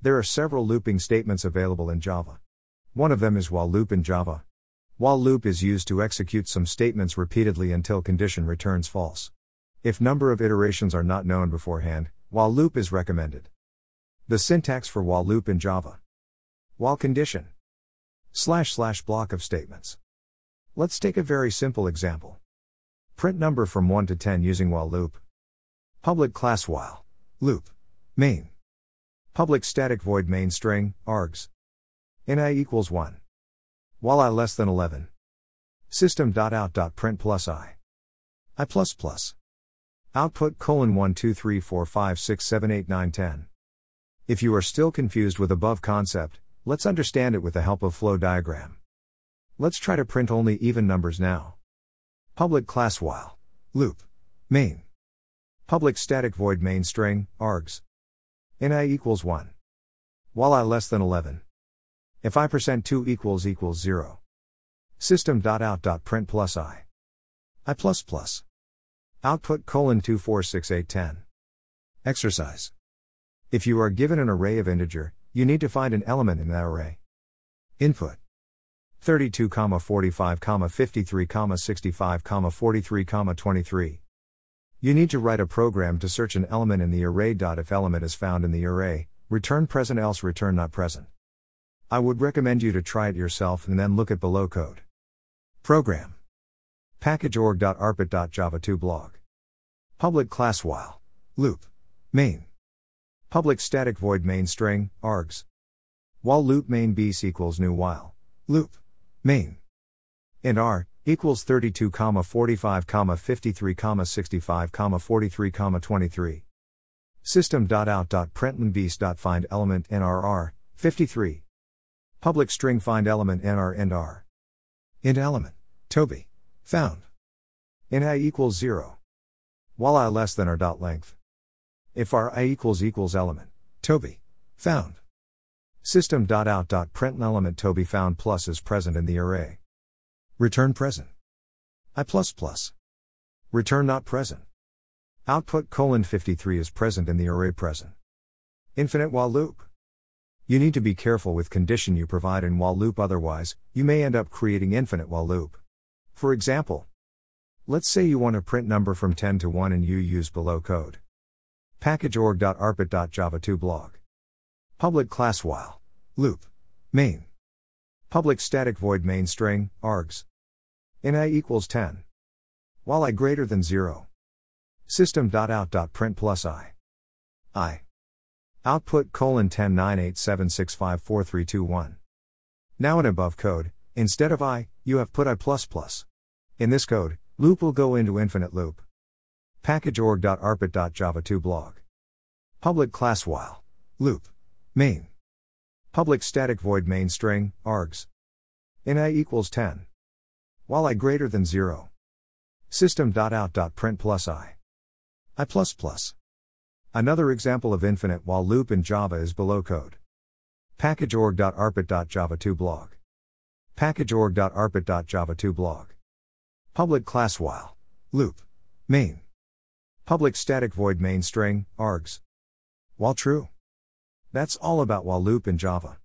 There are several looping statements available in Java. One of them is while loop in Java. While loop is used to execute some statements repeatedly until condition returns false. If number of iterations are not known beforehand, while loop is recommended. The syntax for while loop in Java. While condition. Slash slash block of statements. Let's take a very simple example. Print number from 1 to 10 using while loop. Public class while. Loop. Main. Public static void main string, args. In i equals 1. While i less than 11. System.out.print plus i. i plus plus. Output colon 1 2 3 4 5 6 7 8 9 10. If you are still confused with above concept, let's understand it with the help of flow diagram. Let's try to print only even numbers now. Public class while. Loop. Main. Public static void main string, args in i equals 1. While i less than 11. If i percent 2 equals equals 0. System dot out dot print plus i. i plus plus. Output colon 246810. Exercise. If you are given an array of integer, you need to find an element in that array. Input. 32, 45, 53, 65, 43, 23. You need to write a program to search an element in the array. If element is found in the array, return present else return not present. I would recommend you to try it yourself and then look at below code. Program. Packageorg.arpit.java2 blog. Public class while. Loop. Main. Public static void main string args. While loop main base equals new while. Loop. Main. Int r equals 32, 45, 53, 65, 43, 23. System.out.println element nrr 53. Public string find element nr int r. Int element to be found. Int i equals 0. While i less than r dot length. If r i equals equals element to be found. System.out.println element to be found plus is present in the array. Return present. I plus plus. Return not present. Output colon 53 is present in the array present. Infinite while loop. You need to be careful with condition you provide in while loop otherwise, you may end up creating infinite while loop. For example, let's say you want to print number from 10 to 1 and you use below code. Package Packageorg.arpit.java2 blog. Public class while. Loop. Main. Public static void main string, args. In i equals 10. While i greater than 0. System.out.print plus i. i. Output colon 10 987654321. Now in above code, instead of i, you have put i plus plus. In this code, loop will go into infinite loop. Packageorg.arpit.java2 blog. Public class while. Loop. Main. Public static void main string, args. In i equals 10. While i greater than 0. System.out.print plus i. i plus plus. Another example of infinite while loop in Java is below code. Packageorg.arpit.java2 blog. Packageorg.arpit.java2 blog. Public class while. Loop. Main. Public static void main string, args. While true. That's all about while loop in Java.